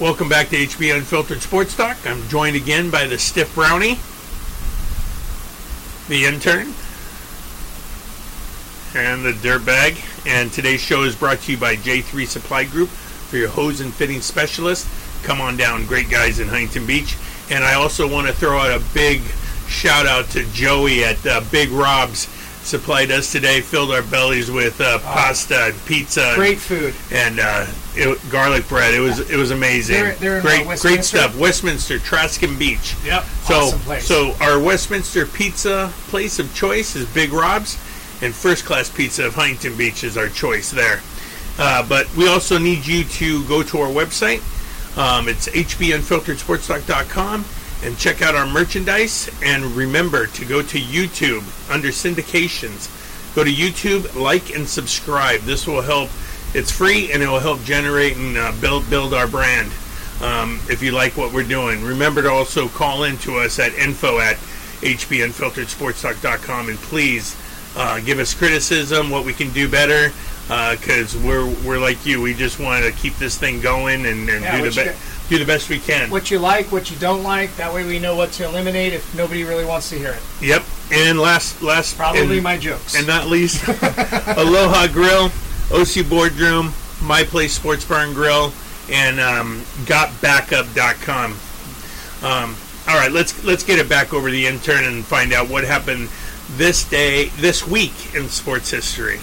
Welcome back to HB Unfiltered Sports Talk. I'm joined again by the Stiff Brownie, the intern, and the Dirtbag. And today's show is brought to you by J3 Supply Group for your hose and fitting specialist. Come on down, great guys in Huntington Beach. And I also want to throw out a big shout out to Joey at uh, Big Rob's. Supplied us today, filled our bellies with uh, pasta and pizza. and- Great food. and uh, it, garlic bread. It was it was amazing. They're- they're in, great uh, great stuff. Westminster, Traskin Beach. Yep. So awesome place. so our Westminster pizza place of choice is Big Rob's, and First Class Pizza of Huntington Beach is our choice there. Uh, but we also need you to go to our website. Um, it's hbunfilteredsportstalk.com and check out our merchandise. And remember to go to YouTube under syndications. Go to YouTube, like and subscribe. This will help. It's free and it will help generate and uh, build build our brand. Um, if you like what we're doing, remember to also call in to us at info at hbunfilteredsportstalk.com and please uh, give us criticism, what we can do better, because we're we're like you. We just want to keep this thing going and, and Yeah, do the you be- do the best we can. what you like, what you don't like. That way we know what to eliminate if nobody really wants to hear it. Yep. And last last Probably and, my jokes. and not least, Aloha Grill, OC Boardroom, My Place Sports Bar and Grill, and um, GotBackup.com. Um, all right, let's let's get it back over to the intern and find out what happened this day, this week in sports history.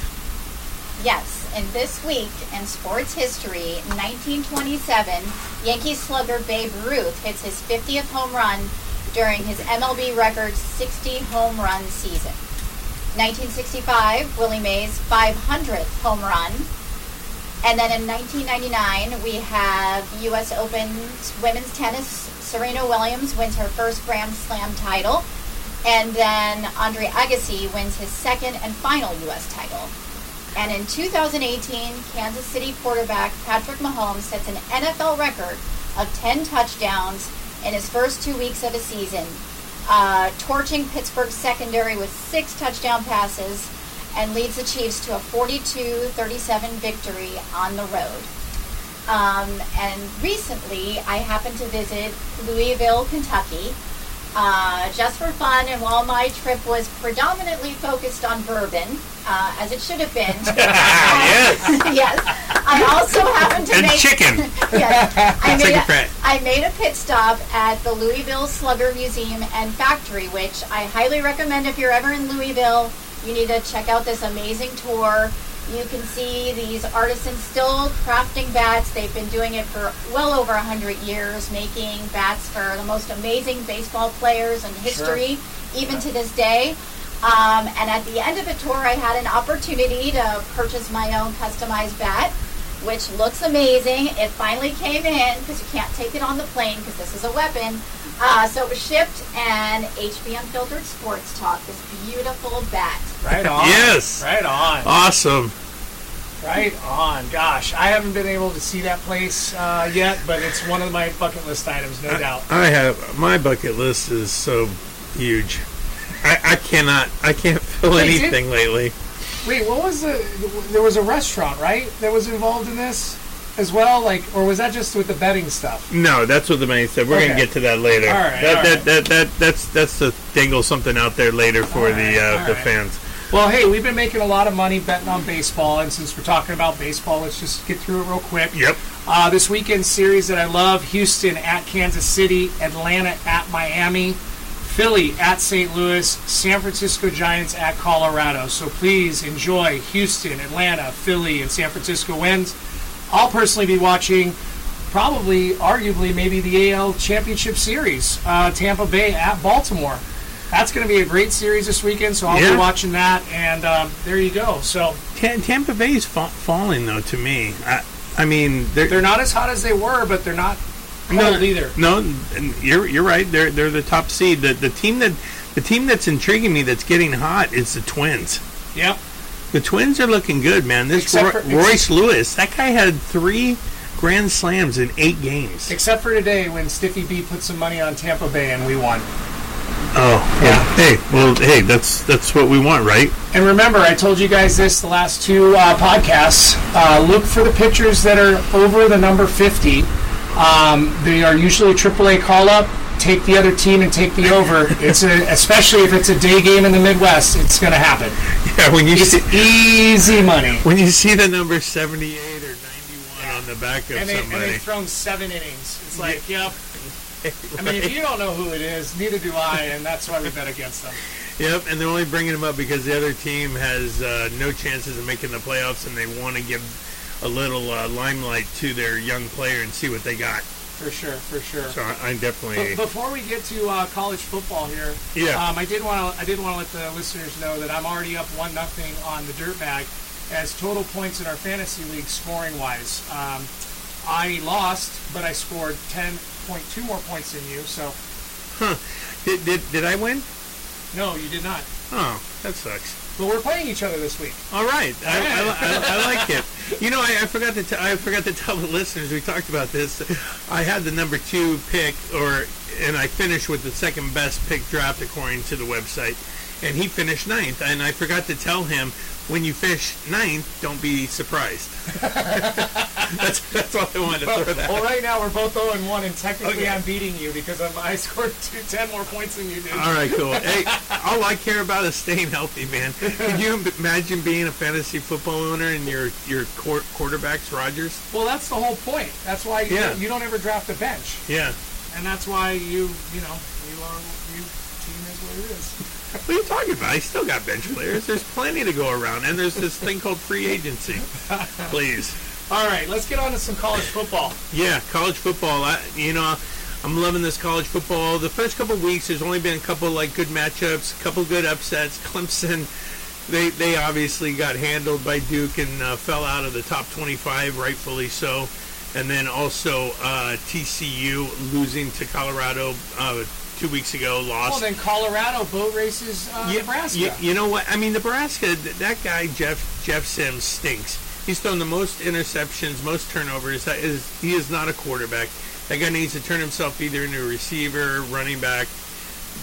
Yes, and this week in sports history, 1927, Yankee slugger Babe Ruth hits his 50th home run during his MLB record 60 home run season. 1965, Willie Mays' 500th home run. And then in 1999, we have U.S. Open women's tennis. Serena Williams wins her first Grand Slam title. And then Andre Agassi wins his second and final U.S. title. And in 2018, Kansas City quarterback Patrick Mahomes sets an NFL record of 10 touchdowns in his first two weeks of a season, uh, torching Pittsburgh's secondary with six touchdown passes and leads the Chiefs to a 42-37 victory on the road. Um, and recently, I happened to visit Louisville, Kentucky, uh, just for fun. And while my trip was predominantly focused on bourbon, uh, as it should have been, yes. yes, I also happened to And make chicken. yes, I made, Chicken a, fat. I made a pit stop at the Louisville Slugger Museum and Factory, which I highly recommend if you're ever in Louisville. You need to check out this amazing tour. You can see these artisans still crafting bats. They've been doing it for well over 100 years, making bats for the most amazing baseball players in history, even to this day. Um, and at the end of the tour, I had an opportunity to purchase my own customized bat, which looks amazing. It finally came in because you can't take it on the plane because this is a weapon. Uh, so it was shipped, and HB Unfiltered Sports Talk, this beautiful bat. right on. Yes. Right on. Awesome. Right on. Gosh, I haven't been able to see that place uh, yet, but it's one of my bucket list items, no doubt. I have my bucket list is so huge. I, I cannot I can't fill anything lately. Wait, what was the? There was a restaurant, right, that was involved in this as well. Like, or was that just with the betting stuff? No, that's what the man said. We're gonna get to that later. All right, that, all that, right. that that that's that's to dangle something out there later for All the right, uh, the fans. Well, hey, we've been making a lot of money betting on baseball, and since we're talking about baseball, let's just get through it real quick. Yep. Uh, this weekend series that I love: Houston at Kansas City, Atlanta at Miami, Philly at St. Louis, San Francisco Giants at Colorado. So please enjoy Houston, Atlanta, Philly, and San Francisco wins. I'll personally be watching, probably, arguably, maybe the AL Championship Series, uh, Tampa Bay at Baltimore. That's going to be a great series this weekend, so I'll Yeah. be watching that. And um, there you go. So Ta- Tampa Bay's fa- falling though to me. I I mean they're, they're not as hot as they were, but they're not cold either. No, you're you're right. They're they're the top seed. The the team that the team that's intriguing me that's getting hot is the Twins. Yep. The Twins are looking good, man. This Roy- for- Royce Lewis, that guy had three grand slams in eight games. Except for today when Stiffy B put some money on Tampa Bay and we won. Oh, yeah. Hey, well, hey, that's that's what we want, right? And remember, I told you guys this the last two uh, podcasts. Uh, look for the pitchers that are over the number 50 Um, they are usually a AAA call up. Take the other team and take the over. It's a, especially if it's a day game in the Midwest. It's going to happen. Yeah, when you It's see easy money. when you see the number seventy eight or ninety one on the back of And, they, and they've thrown seven innings. It's like, yep. I mean, if you don't know who it is, neither do I, and that's why we bet against them. Yep, and they're only bringing them up because the other team has uh, no chances of making the playoffs, and they want to give a little uh, limelight to their young player and see what they got. For sure, for sure. So I, I definitely, But before we get to uh, college football here, Yeah. um, I did want to I did want to let the listeners know that I'm already up one nothing on the dirtbag as total points in our fantasy league scoring wise. Um, I lost, but I scored 10.2 more points than you. So huh? Did, did did I win? no, you did not. Oh, that sucks. But we're playing each other this week. All right, I, I, I, I like it. You know, I, I forgot to t- I forgot to tell the listeners we talked about this. I had the number two pick, or and I finished with the second best pick draft according to the website, and he finished ninth. And I forgot to tell him when you finish ninth, don't be surprised. that's that's all I wanted to Well, throw that. well, right now we're both 0 and 1, and technically Okay. I'm beating you because I'm, I scored two, 10 more points than you did. All right, cool. Hey, all I care about is staying healthy, man. Can you imagine being a fantasy football owner and your your quar- quarterbacks Rodgers? Well, that's the whole point. That's why you, Yeah. you don't ever draft a bench. Yeah. and that's why you you know you are you team is what it is. What are you talking about? I still got bench players. There's plenty to go around, and there's this thing called free agency. Please. All right, let's get on to some college football. Yeah, college football. I, you know, I'm loving this college football. The first couple of weeks, there's only been a couple like good matchups, a couple good upsets. Clemson, they they obviously got handled by Duke and uh, fell out of the top 25, rightfully so. And then also uh, TCU losing to Colorado uh, two weeks ago, lost. Well, then Colorado boat races uh, Yeah, Nebraska. You, you know what? I mean, Nebraska. th- That guy Jeff Jeff Sims stinks. He's thrown the most interceptions, most turnovers. That is, he is not a quarterback. That guy needs to turn himself either into a receiver, running back,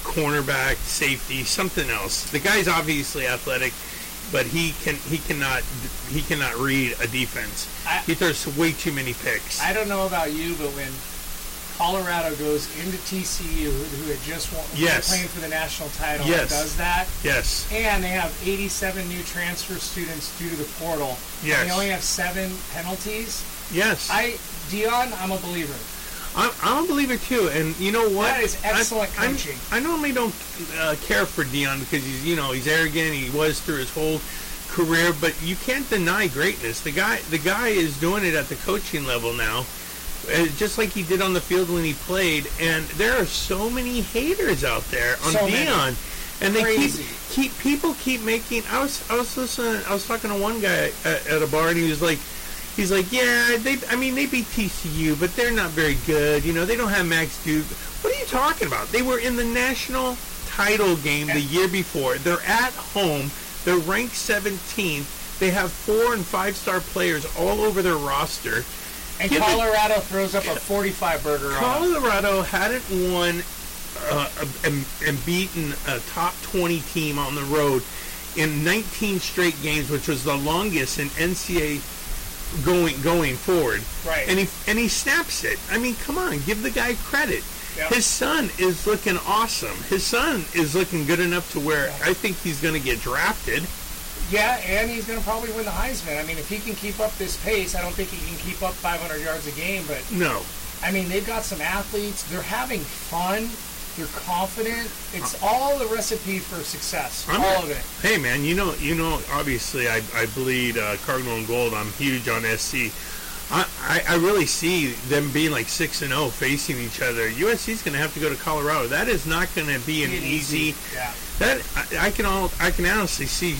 cornerback, safety, something else. The guy's obviously athletic, but he can he cannot he cannot read a defense. I- he throws way too many picks. I don't know about you, but when Colorado goes into TCU, who had just won, Yes. playing for the national title, Yes. does that, yes. and they have 87 new transfer students due to the portal. Yes. And they only have seven penalties. Yes. I Deion, I'm a believer. I'm, I'm a believer too, and you know what? That is excellent I, coaching. I normally don't uh, care for Deion because he's, you know, he's arrogant. He was through his whole career, but you can't deny greatness. The guy, the guy is doing it at the coaching level now, Uh, just like he did on the field when he played. And there are so many haters out there on So. Deion, and they Crazy. keep keep people keep making. I was I was listening. I was talking to one guy at, at a bar, and he was like. He's like, yeah, they. I mean, they beat TCU, but they're not very good. You know, they don't have Max Duggan. What are you talking about? They were in the national title game the year before. They're at home. They're ranked 17th. They have four and five star players all over their roster. And Give it- Colorado throws up a 45 burger on. Colorado hadn't won uh, and, and beaten a top 20 team on the road in 19 straight games, which was the longest in NCAA going going forward. Right. And he and he snaps it. I mean, come on, give the guy credit. Yep. His son is looking awesome. His son is looking good enough to where I think he's going to get drafted. Yeah, and he's going to probably win the Heisman. I mean, if he can keep up this pace, I don't think he can keep up 500 yards a game, but No, I mean, they've got some athletes. They're having fun. They're confident. It's all the recipe for success. I'm all not- of it. Hey man, you know, you know. Obviously, I, I bleed uh, Cardinal and Gold. I'm huge on SC. I, I, I really see them being like six and zero facing each other. USC's going to have to go to Colorado. That is not going to be an Be easy. Yeah. That I, I can all I can honestly see.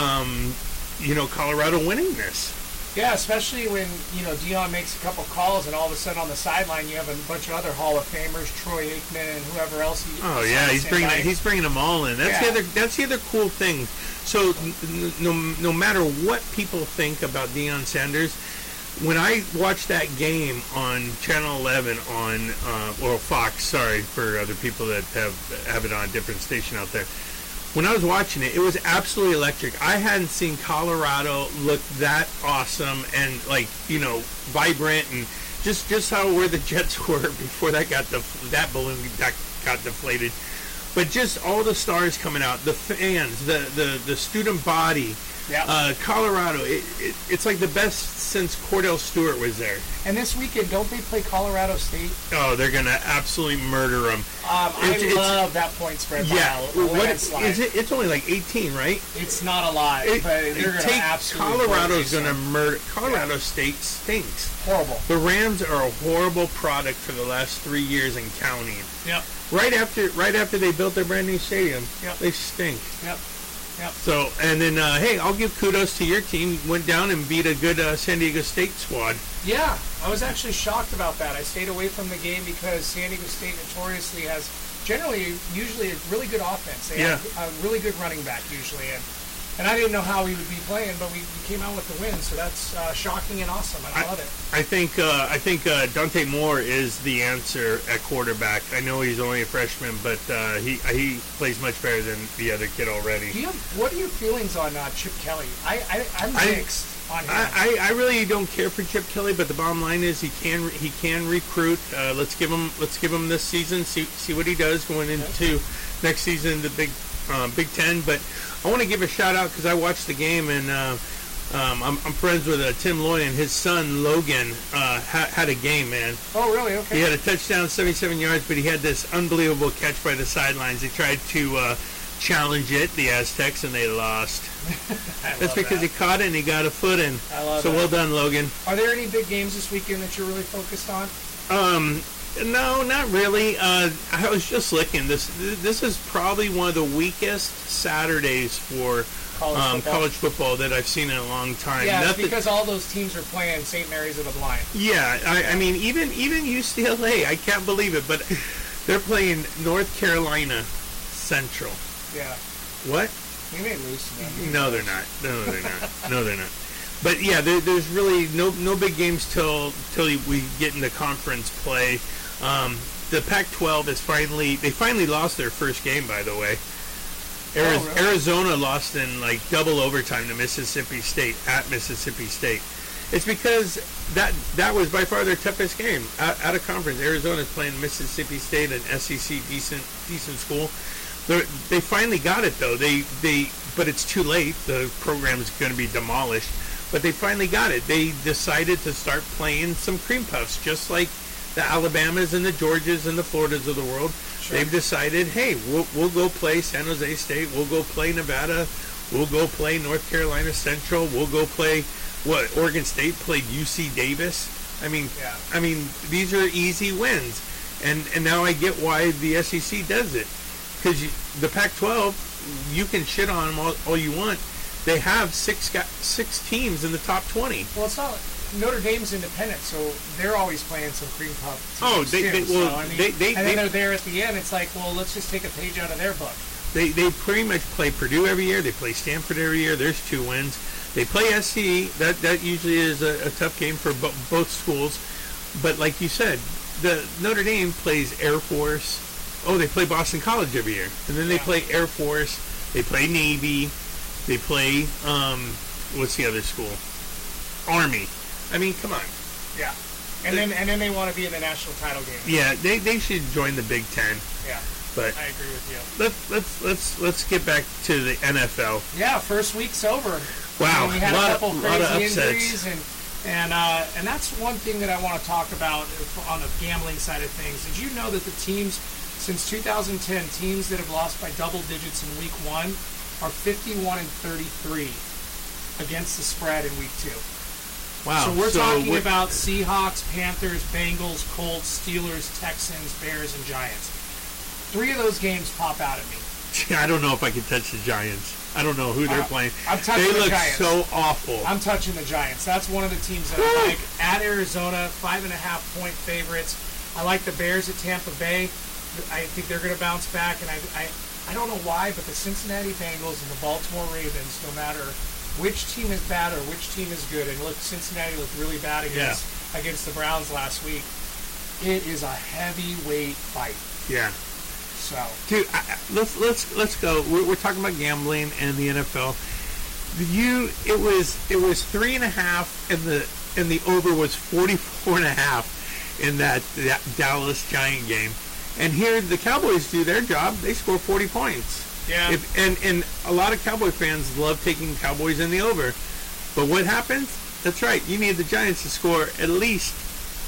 Um, you know, Colorado winning this. Yeah, especially when you know Deion makes a couple calls, and all of a sudden on the sideline you have a bunch of other Hall of Famers, Troy Aikman, and whoever else. He, Oh yeah, he's bringing night. he's bringing them all in. That's the other that's the other cool thing. So n- n- no no matter what people think about Deion Sanders, when I watched that game on Channel 11 on uh, or Fox, sorry for other people that have have it on a different station out there. When I was watching it, it was absolutely electric. I hadn't seen Colorado look that awesome and like you know vibrant and just just how where the Jets were before that got the that balloon got, got deflated. But just all the stars coming out, the fans, the the, the student body, Yeah. uh, Colorado. It, it, it's like the best since Kordell Stewart was there. And this weekend, don't they play Colorado State? Oh, they're gonna absolutely murder them. Um, I It's- it's- love that point spread. Yeah, what landslide. is it? It's only like 18, right? It's not a lot, It, but they're to take- absolutely. Colorado's gonna murder. Colorado State stinks. Horrible. The Rams are a horrible product for the last three years and counting. Yep. Right after, right after they built their brand new stadium, Yep. they stink. Yep. Yep. So, and then, uh, hey, I'll give kudos to your team. Went down and beat a good uh, San Diego State squad. Yeah, I was actually shocked about that. I stayed away from the game because San Diego State notoriously has generally, usually, a really good offense. They Yeah. have a really good running back usually, and and I didn't know how we would be playing, but we, we came out with the win, so that's uh, shocking and awesome, and I, love it. I think, uh, I think uh, Dante Moore is the answer at quarterback. I know he's only a freshman, but uh, he he plays much better than the other kid already. Do you have, what are your feelings on uh, Chip Kelly? I, I I'm I- mixed on him. I, I, I really don't care for Chip Kelly, but the bottom line is he can he can recruit. Uh, let's give him let's give him this season. See see what he does going into next season, the Big uh, Big Ten. But I want to give a shout out because I watched the game and uh, um, I'm, I'm friends with uh, Tim Loy and his son Logan uh, ha- had a game, man. oh, really? Okay. He had a touchdown, 77 yards, but he had this unbelievable catch by the sidelines. They tried to uh, challenge it, the Aztecs, and they lost. That's because that. he caught it and he got a foot in. I love so that. well done, Logan. Are there any big games this weekend that you're really focused on? Um, no, not really. Uh, I was just looking. This this is probably one of the weakest Saturdays for College um, football? college football that I've seen in a long time. Yeah, Nothing- because all those teams are playing St. Mary's of the Blind. yeah, I, I mean, even even UCLA, I can't believe it, but they're playing North Carolina Central. Yeah. What? We may lose them. No, they're not. No, they're not. No, they're not. But yeah, there, there's really no no big games till till we get into conference play. Um, the Pac-12 is finally they finally lost their first game. By the way, Ari- Oh, really? Arizona lost in like double overtime to Mississippi State at Mississippi State. It's because that that was by far their toughest game out, out of conference. Arizona's playing Mississippi State, an SEC decent decent school. They're, they finally got it though. They they but it's too late. The program's going to be demolished. But they finally got it. They decided to start playing some cream puffs, just like the Alabamas and the Georgias and the Floridas of the world. Sure. They've decided, hey, we'll, we'll go play San Jose State. We'll go play Nevada. We'll go play North Carolina Central. We'll go play what Oregon State played UC Davis. I mean, Yeah. I mean these are easy wins, and and now I get why the SEC does it because the Pac-12 you can shit on them all, all you want. They have six got six teams in the top twenty. Well, it's not. Notre Dame's independent, so they're always playing some cream puff. Oh, they- too, they- so, well, I mean, they- they- and then they- they're there at the end. It's like, well, let's just take a page out of their book. They they pretty much play Purdue every year. They play Stanford every year. There's two wins. They play SC. That that usually is a, a tough game for bo- both schools. But like you said, the Notre Dame plays Air Force. Oh, they play Boston College every year, and then they Yeah. play Air Force. They play Navy. They play um, what's the other school? Army. I mean, come on. Yeah. And then and then they want to be in the national title game. Yeah, they, they should join the Big Ten. Yeah, But I agree with you. let, let's let's let's get back to the NFL. Yeah, first week's over. Wow, mean, we had lot a of- couple lot of crazy upsets. injuries, and and uh, and that's one thing that I want to talk about on the gambling side of things. Did you know that the teams since 2010, teams that have lost by double digits in Week One, are 51 and 33 against the spread in Week Two. Wow. So we're talking we're- about Seahawks, Panthers, Bengals, Colts, Steelers, Texans, Bears, and Giants. Three of those games pop out at me. I don't know if I can touch the Giants. I don't know who they're Uh, playing. I'm touching they the look Giants. so awful. I'm touching the Giants. That's one of the teams that I like. At Arizona, five and a half point favorites. I like the Bears at Tampa Bay. I think they're going to bounce back, and I, I, I don't know why, but the Cincinnati Bengals and the Baltimore Ravens, no matter which team is bad or which team is good, and look, Cincinnati looked really bad against against the Browns last week. It is a heavyweight fight. yeah. So Dude, I, I- let's let's let's go. We're, we're talking about gambling and the NFL. You, it was it was three and a half and the and the over was 44 and a half in that, that Dallas Giant game. And here the Cowboys do their job. They score 40 points. Yeah. If, and and a lot of Cowboy fans love taking Cowboys in the over. But what happens? That's right. You need the Giants to score at least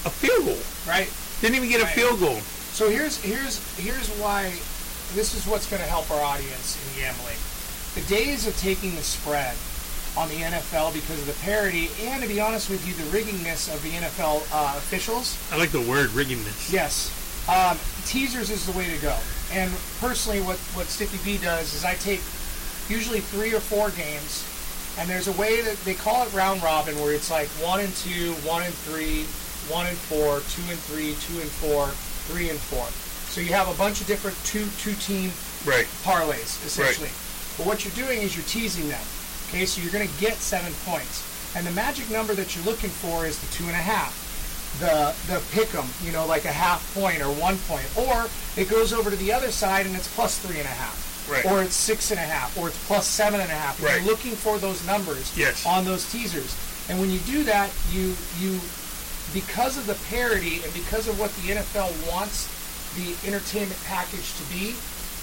a field goal. right. Didn't even get a field goal. So here's here's here's why this is what's going to help our audience in gambling. The days of taking the spread on the NFL because of the parity and to be honest with you, the riggingness of the NFL uh, officials. I like the word riggingness. Yes, um, teasers is the way to go. And personally, what what Sticky B does is I take usually three or four games, and there's a way that they call it round robin, where it's like one and two, one and three, one and four, two and three, two and four, three and four. So you have a bunch of different two two team Right. parlays essentially. But what you're doing is you're teasing them. Okay, so you're going to get seven points, and the magic number that you're looking for is the two and a half. The the pick 'em, you know, like a half point or one point, or it goes over to the other side and it's plus three and a half, Right. or it's six and a half, or it's plus seven and a half. Right. You're looking for those numbers Yes. on those teasers, and when you do that, you you because of the parity and because of what the NFL wants the entertainment package to be,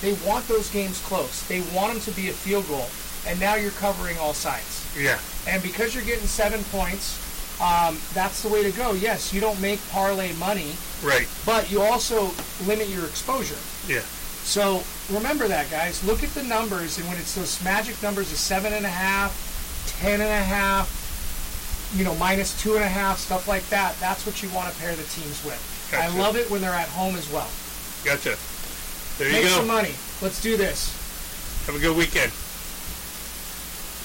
they want those games close. They want them to be a field goal, and now you're covering all sides. Yeah. And because you're getting seven points, um, that's the way to go. Yes, you don't make parlay money, Right. but you also limit your exposure. Yeah. So remember that, guys. Look at the numbers, and when it's those magic numbers of seven and a half, ten and a half, you know, minus two and a half, stuff like that, that's what you want to pair the teams with. I love it when they're at home as well. Gotcha. There you Make go. some money. Let's do this. Have a good weekend.